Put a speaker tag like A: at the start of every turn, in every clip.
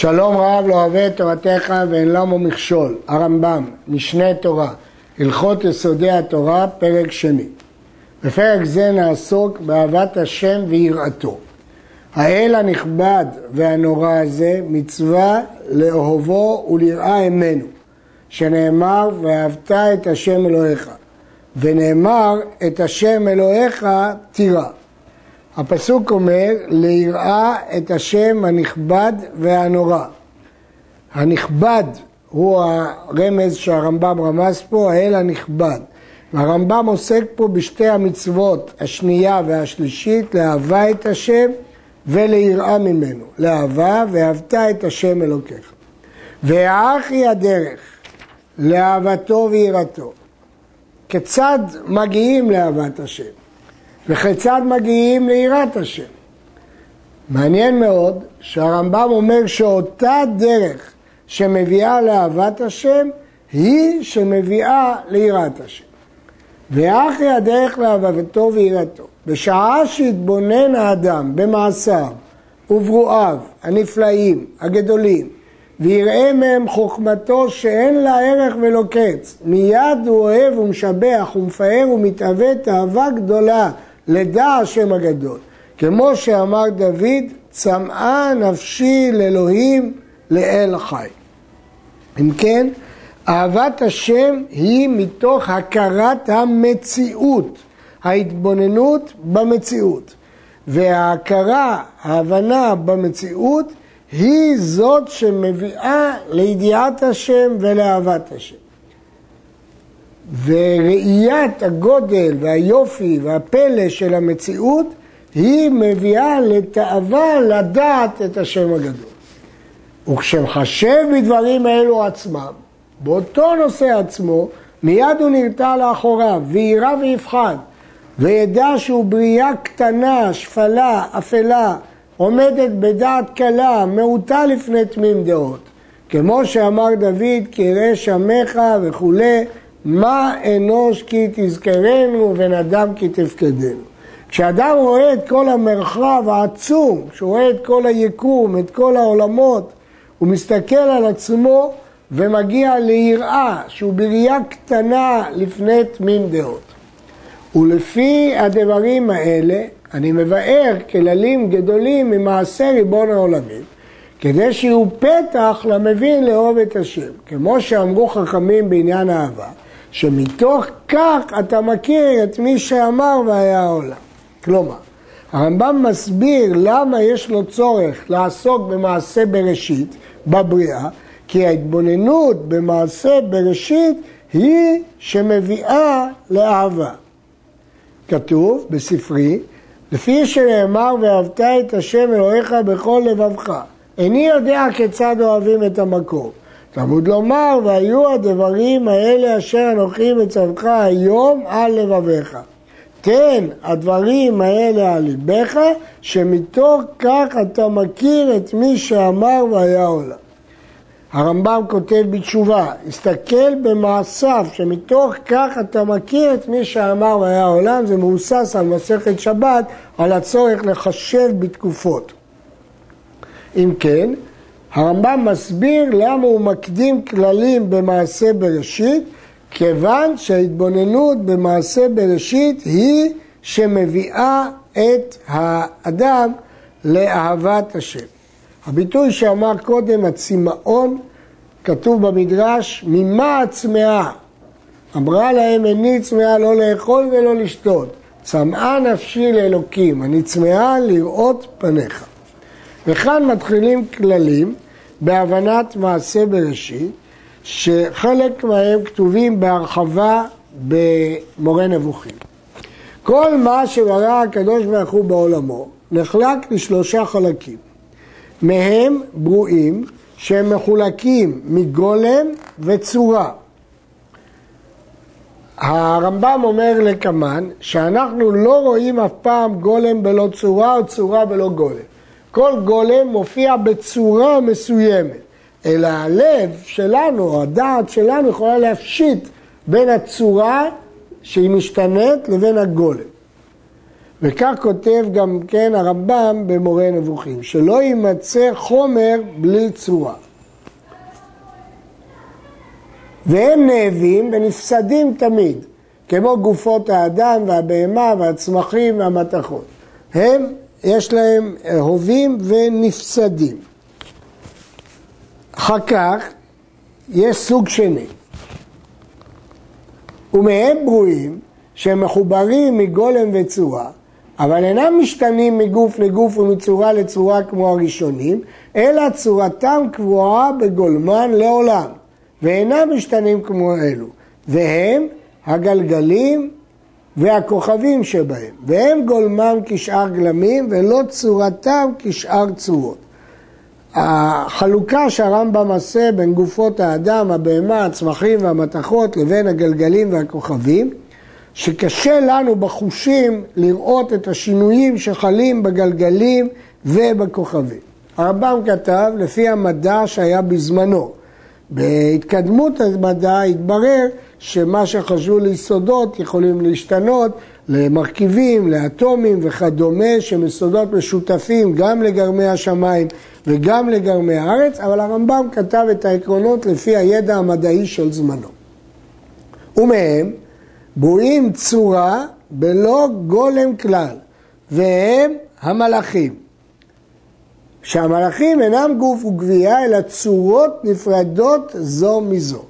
A: שלום רב לא אוהב את תורתך ואין למו מכשול, הרמב"ם, משנה תורה, הלכות יסודי התורה, פרק שני. בפרק זה נעסוק באהבת השם ויראתו. האל הנכבד והנורא הזה מצווה לאהובו וליראה אמנו, שנאמר ואהבת את השם אלוהיך, ונאמר את השם אלוהיך תירא. הפסוק אומר, ליראה את השם הנכבד והנורא. הנכבד הוא הרמז שהרמב"ם רמז פה, האל הנכבד. והרמב"ם עוסק פה בשתי המצוות, השנייה והשלישית, לאהבה את השם וליראה ממנו. לאהבה ואהבת את השם אלוקיך. והאחי הדרך לאהבתו ויראתו. כיצד מגיעים לאהבת השם? וכיצד מגיעים ליראת השם. מעניין מאוד שהרמב"ם אומר שאותה דרך שמביאה לאהבת השם היא שמביאה ליראת השם. ואחרי הדרך לאהבתו ויראתו. בשעה שהתבונן האדם במעשיו וברואיו הנפלאים, הגדולים, ויראה מהם חוכמתו שאין לה ערך ולא קץ, מיד הוא אוהב ומשבח ומפאר ומתאווה תאווה גדולה לדע השם הגדול. כמו שאמר דוד, צמאה נפשי לאלוהים לאל חי. אם כן, אהבת השם היא מתוך הכרת המציאות, ההתבוננות במציאות. וההכרה, ההבנה במציאות, היא זאת שמביאה לידיעת השם ולאהבת השם. וראיית הגודל והיופי והפלא של המציאות היא מביאה לתאווה לדעת את השם הגדול. וכשמחשב בדברים האלו עצמם, באותו נושא עצמו, מיד הוא נרתע לאחוריו, ויירא ויפחד, וידע שהוא בריאה קטנה, שפלה, אפלה, עומדת בדעת קלה, מעוטה לפני תמים דעות. כמו שאמר דוד, כי ירא שמך וכולי, מה אנוש כי תזכרנו ובן אדם כי תפקדנו. כשאדם רואה את כל המרחב העצום, כשהוא רואה את כל היקום, את כל העולמות, הוא מסתכל על עצמו ומגיע ליראה, שהוא בראייה קטנה לפני תמים דעות. ולפי הדברים האלה, אני מבאר כללים גדולים ממעשה ריבון העולמים, כדי שיהיו פתח למבין לאהוב את השם. כמו שאמרו חכמים בעניין אהבה, שמתוך כך אתה מכיר את מי שאמר והיה העולם. כלומר, הרמב"ם מסביר למה יש לו צורך לעסוק במעשה בראשית, בבריאה, כי ההתבוננות במעשה בראשית היא שמביאה לאהבה. כתוב בספרי, לפי שנאמר ואהבת את השם אלוהיך בכל לבבך. איני יודע כיצד אוהבים את המקום. תלמוד לומר, והיו הדברים האלה אשר אנוכי מצווך היום על לבביך. תן הדברים האלה על ליבך, שמתוך כך אתה מכיר את מי שאמר והיה עולם. הרמב"ם כותב בתשובה, הסתכל במעשיו, שמתוך כך אתה מכיר את מי שאמר והיה עולם, זה מבוסס על מסכת שבת, על הצורך לחשב בתקופות. אם כן, הרמב"ם מסביר למה הוא מקדים כללים במעשה בראשית, כיוון שההתבוננות במעשה בראשית היא שמביאה את האדם לאהבת השם. הביטוי שאמר קודם, הצמאון, כתוב במדרש, ממה הצמאה? אמרה להם, איני צמאה לא לאכול ולא לשתות. צמאה נפשי לאלוקים, אני צמאה לראות פניך. וכאן מתחילים כללים בהבנת מעשה בראשית, שחלק מהם כתובים בהרחבה במורה נבוכים. כל מה שברא הקדוש ברוך הוא בעולמו נחלק לשלושה חלקים. מהם ברואים שהם מחולקים מגולם וצורה. הרמב"ם אומר לקמן שאנחנו לא רואים אף פעם גולם בלא צורה או צורה בלא גולם. כל גולם מופיע בצורה מסוימת, אלא הלב שלנו, הדעת שלנו, יכולה להפשיט בין הצורה שהיא משתנית לבין הגולם. וכך כותב גם כן הרמב"ם במורה נבוכים, שלא יימצא חומר בלי צורה. והם נאבים ונפסדים תמיד, כמו גופות האדם והבהמה והצמחים והמתכות. הם, יש להם הובים ונפסדים. אחר כך יש סוג שני, ומהם ברואים שהם מחוברים מגולם וצורה, אבל אינם משתנים מגוף לגוף ומצורה לצורה כמו הראשונים, אלא צורתם קבועה בגולמן לעולם, ואינם משתנים כמו אלו, והם הגלגלים והכוכבים שבהם, והם גולמם כשאר גלמים ולא צורתם כשאר צורות. החלוקה שהרמב"ם עושה בין גופות האדם, הבהמה, הצמחים והמתכות לבין הגלגלים והכוכבים, שקשה לנו בחושים לראות את השינויים שחלים בגלגלים ובכוכבים. הרמב"ם כתב לפי המדע שהיה בזמנו. בהתקדמות המדע התברר שמה שחשבו ליסודות יכולים להשתנות למרכיבים, לאטומים וכדומה, שהם יסודות משותפים גם לגרמי השמיים וגם לגרמי הארץ, אבל הרמב"ם כתב את העקרונות לפי הידע המדעי של זמנו. ומהם ברואים צורה בלא גולם כלל, והם המלאכים. שהמלאכים אינם גוף וגבייה, אלא צורות נפרדות זו מזו.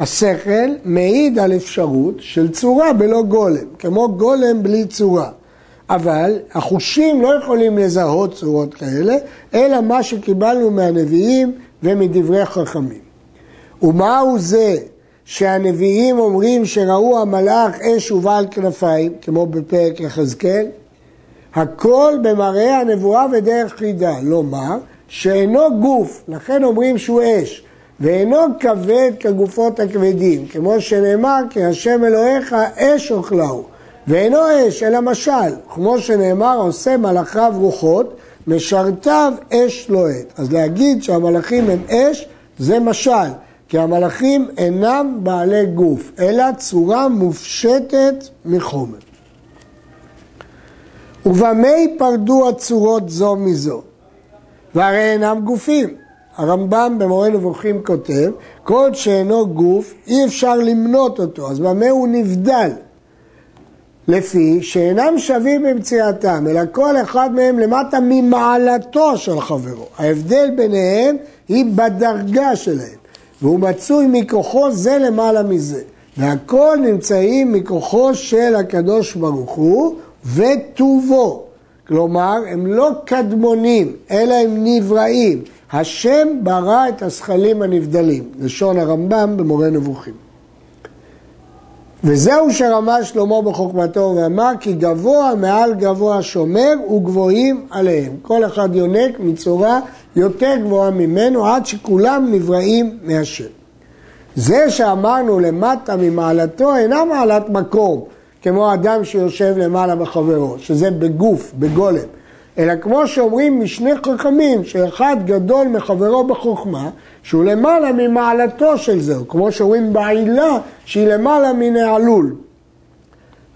A: השכל מעיד על אפשרות של צורה בלא גולם, כמו גולם בלי צורה. אבל החושים לא יכולים לזהות צורות כאלה, אלא מה שקיבלנו מהנביאים ומדברי חכמים. ומהו זה שהנביאים אומרים שראו המלאך אש ובעל כנפיים, כמו בפרק יחזקאל? הכל במראה הנבואה ודרך חידה, לומר שאינו גוף, לכן אומרים שהוא אש, ואינו כבד כגופות הכבדים, כמו שנאמר כי השם אלוהיך אש אוכלהו, ואינו אש אלא משל, כמו שנאמר עושה מלאכיו רוחות, משרתיו אש לוהט. אז להגיד שהמלאכים הם אש זה משל, כי המלאכים אינם בעלי גוף, אלא צורה מופשטת מחומר. ובמה ייפרדו הצורות זו מזו? והרי אינם גופים. הרמב"ם במורה נבוכים כותב, כל שאינו גוף אי אפשר למנות אותו, אז במה הוא נבדל? לפי שאינם שווים במציאתם, אלא כל אחד מהם למטה ממעלתו של חברו. ההבדל ביניהם היא בדרגה שלהם, והוא מצוי מכוחו זה למעלה מזה. והכל נמצאים מכוחו של הקדוש ברוך הוא וטובו. כלומר, הם לא קדמונים, אלא הם נבראים. השם ברא את הזכלים הנבדלים, לשון הרמב"ם במורה נבוכים. וזהו שרמז שלמה בחוכמתו ואמר כי גבוה מעל גבוה שומר וגבוהים עליהם. כל אחד יונק מצורה יותר גבוהה ממנו עד שכולם נבראים מהשם. זה שאמרנו למטה ממעלתו אינה מעלת מקום, כמו אדם שיושב למעלה בחברו, שזה בגוף, בגולם. אלא כמו שאומרים משני חכמים, שאחד גדול מחברו בחוכמה, שהוא למעלה ממעלתו של זה, כמו שאומרים בעילה שהיא למעלה מנעלול.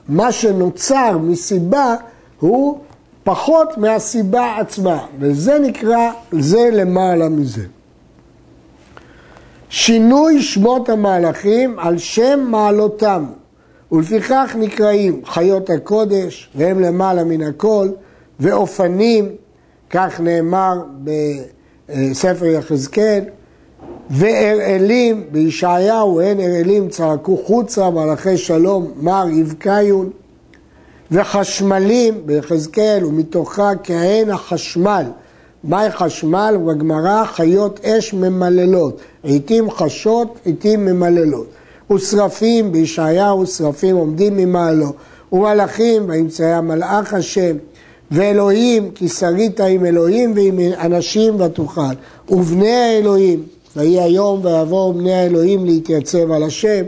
A: מה שנוצר מסיבה הוא פחות מהסיבה עצמה, וזה נקרא, זה למעלה מזה. שינוי שמות המהלכים על שם מעלותם, ולפיכך נקראים חיות הקודש, והם למעלה מן הכל, ואופנים, כך נאמר בספר יחזקאל, ואראלים, בישעיהו, הן אראלים צעקו חוצה, מלאכי שלום, מר יבקיון, וחשמלים ביחזקאל, ומתוכה כהן החשמל. מהי חשמל? בגמרא חיות אש ממללות, עיתים חשות, עיתים ממללות. ושרפים בישעיהו, שרפים עומדים ממעלו, ומלאכים, וימצא המלאך השם, ואלוהים, כי שרית עם אלוהים ועם אנשים ותוכל, ובני האלוהים, ויהי היום ויבואו בני האלוהים להתייצב על השם,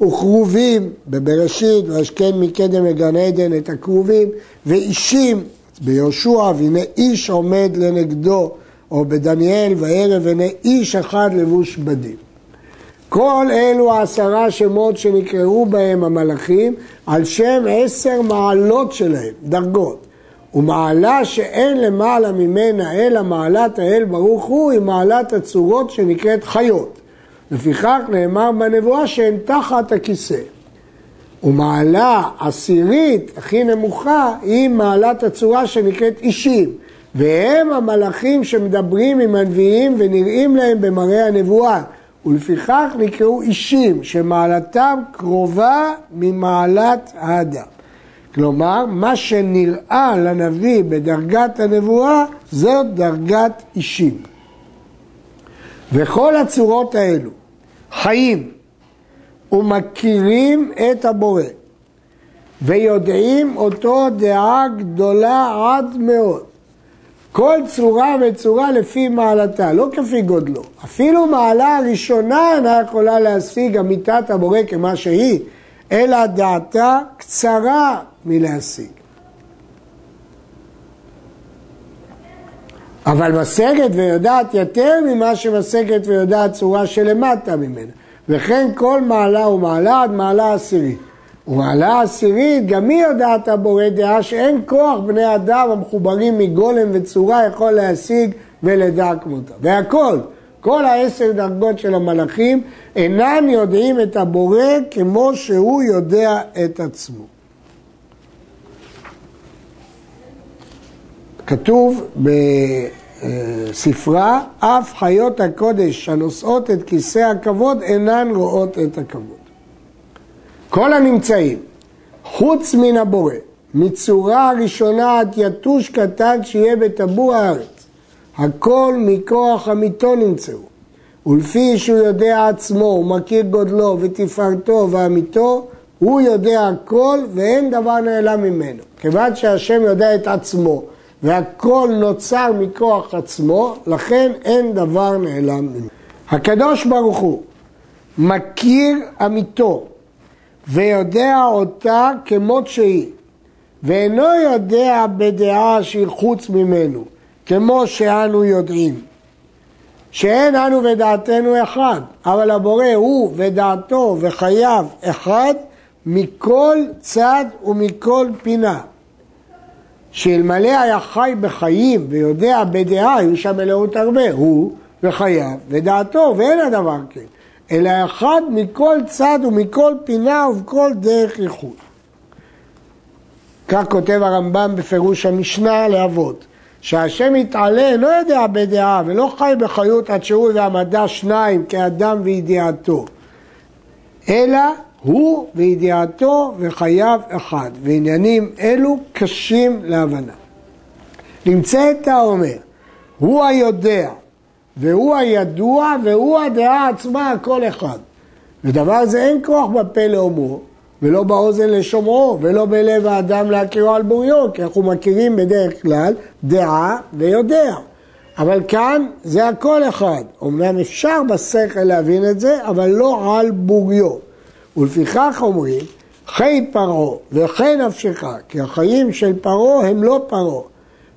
A: וכרובים בבראשית, וישכן מקדם לגן עדן את הכרובים, ואישים ביהושע, והנה איש עומד לנגדו, או בדניאל, וערב הנה איש אחד לבוש בדים. כל אלו העשרה שמות שנקראו בהם המלאכים על שם עשר מעלות שלהם, דרגות. ומעלה שאין למעלה ממנה אלא מעלת האל ברוך הוא היא מעלת הצורות שנקראת חיות. לפיכך נאמר בנבואה שהן תחת הכיסא. ומעלה עשירית, הכי נמוכה, היא מעלת הצורה שנקראת אישים. והם המלאכים שמדברים עם הנביאים ונראים להם במראה הנבואה. ולפיכך נקראו אישים, שמעלתם קרובה ממעלת האדם. כלומר, מה שנראה לנביא בדרגת הנבואה, זאת דרגת אישים. וכל הצורות האלו חיים ומכירים את הבורא ויודעים אותו דעה גדולה עד מאוד. כל צורה וצורה לפי מעלתה, לא כפי גודלו. אפילו מעלה הראשונה אינה יכולה להשיג אמיתת הבורא כמה שהיא, אלא דעתה קצרה מלהשיג. אבל משגת ויודעת יותר ממה שמשגת ויודעת צורה שלמטה ממנה. וכן כל מעלה ומעלה עד מעלה עשירית. ומעלה עשירית, גם היא יודעת הבורא דעה שאין כוח בני אדם המחוברים מגולם וצורה יכול להשיג ולדע כמותה. והכל, כל העשר דרגות של המלאכים אינם יודעים את הבורא כמו שהוא יודע את עצמו. כתוב בספרה, אף חיות הקודש הנושאות את כיסא הכבוד אינן רואות את הכבוד. כל הנמצאים, חוץ מן הבורא, מצורה הראשונה עד יתוש קטן שיהיה בטבור הארץ, הכל מכוח אמיתו נמצאו, ולפי שהוא יודע עצמו, הוא מכיר גודלו ותפארתו ואמיתו, הוא יודע הכל ואין דבר נעלם ממנו. כיוון שהשם יודע את עצמו והכל נוצר מכוח עצמו, לכן אין דבר נעלם ממנו. הקדוש ברוך הוא מכיר אמיתו ויודע אותה כמות שהיא, ואינו יודע בדעה שהיא חוץ ממנו, כמו שאנו יודעים. שאין אנו ודעתנו אחד, אבל הבורא הוא ודעתו וחייו אחד מכל צד ומכל פינה. שאלמלא היה חי בחיים ויודע בדעה, היו שם מלאות הרבה, הוא וחייו ודעתו, ואין הדבר כן. אלא אחד מכל צד ומכל פינה ובכל דרך ייחוד. כך כותב הרמב"ם בפירוש המשנה לאבות, שהשם יתעלה לא יודע בדעה ולא חי בחיות עד שהוא והמדע שניים כאדם וידיעתו, אלא הוא וידיעתו וחייו אחד, ועניינים אלו קשים להבנה. נמצא את האומר, הוא היודע והוא הידוע והוא הדעה עצמה הכל אחד. ודבר זה אין כוח בפה לאומרו, ולא באוזן לשומעו, ולא בלב האדם להכירו על בוריו, כי אנחנו מכירים בדרך כלל דעה ויודע. אבל כאן זה הכל אחד. אמנם אפשר בשכל להבין את זה, אבל לא על בוריו. ולפיכך אומרים, חי פרעה וחי נפשך, כי החיים של פרעה הם לא פרעה.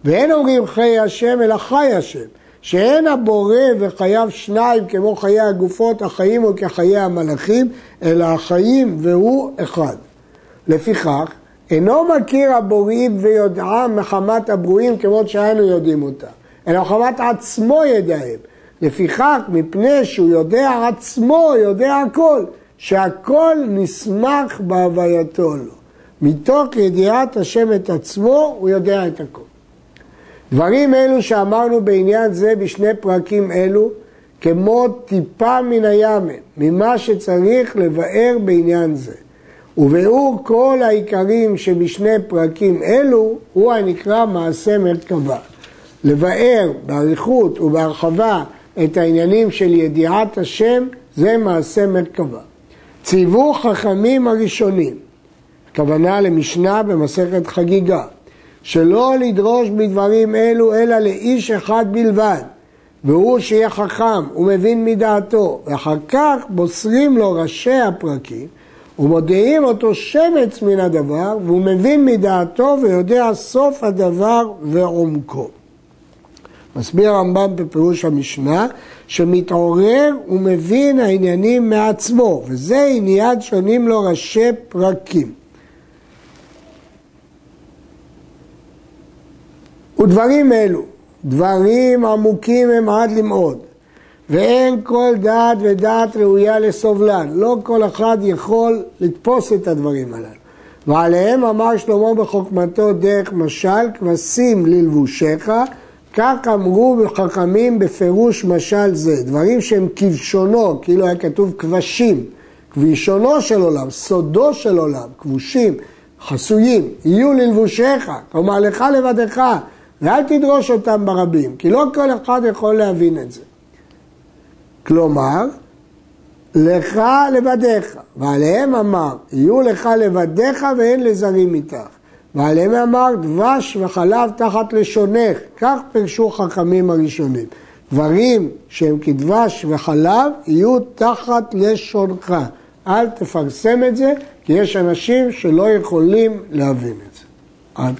A: ואין אומרים חי השם אלא חי השם. שאין הבורא וחייו שניים כמו חיי הגופות החיים או כחיי המלאכים, אלא החיים והוא אחד. לפיכך, אינו מכיר הבוראים ויודעם מחמת הברואים כמו שאנו יודעים אותם, אלא מחמת עצמו ידעם. לפיכך, מפני שהוא יודע עצמו, יודע הכל, שהכל נסמך בהווייתו לו. מתוך ידיעת השם את עצמו, הוא יודע את הכל. דברים אלו שאמרנו בעניין זה בשני פרקים אלו, כמו טיפה מן הימן, ממה שצריך לבאר בעניין זה. וביאור כל העיקרים שבשני פרקים אלו, הוא הנקרא מעשה מרכבה. לבאר באריכות ובהרחבה את העניינים של ידיעת השם, זה מעשה מרכבה. ציוו חכמים הראשונים, כוונה למשנה במסכת חגיגה, שלא לדרוש בדברים אלו אלא לאיש אחד בלבד, והוא שיהיה חכם ומבין מדעתו, ואחר כך בוסרים לו ראשי הפרקים ומודיעים אותו שמץ מן הדבר, והוא מבין מדעתו ויודע סוף הדבר ועומקו. מסביר הרמב"ם בפירוש המשנה, שמתעורר ומבין העניינים מעצמו, וזה עניין שונים לו ראשי פרקים. ודברים אלו, דברים עמוקים הם עד למאוד, ואין כל דעת ודעת ראויה לסובלן. לא כל אחד יכול לתפוס את הדברים הללו. ועליהם אמר שלמה בחוכמתו דרך משל, כבשים ללבושיך, כך אמרו בחכמים בפירוש משל זה. דברים שהם כבשונו, כאילו היה כתוב כבשים, כבישונו של עולם, סודו של עולם, כבושים, חסויים, יהיו ללבושיך, כלומר לך לבדך, ואל תדרוש אותם ברבים, כי לא כל אחד יכול להבין את זה. כלומר, לך לבדיך, ועליהם אמר, יהיו לך לבדיך ואין לזרים איתך. ועליהם אמר, דבש וחלב תחת לשונך, כך פרשו חכמים הראשונים. דברים שהם כדבש וחלב יהיו תחת לשונך. אל תפרסם את זה, כי יש אנשים שלא יכולים להבין את זה. עד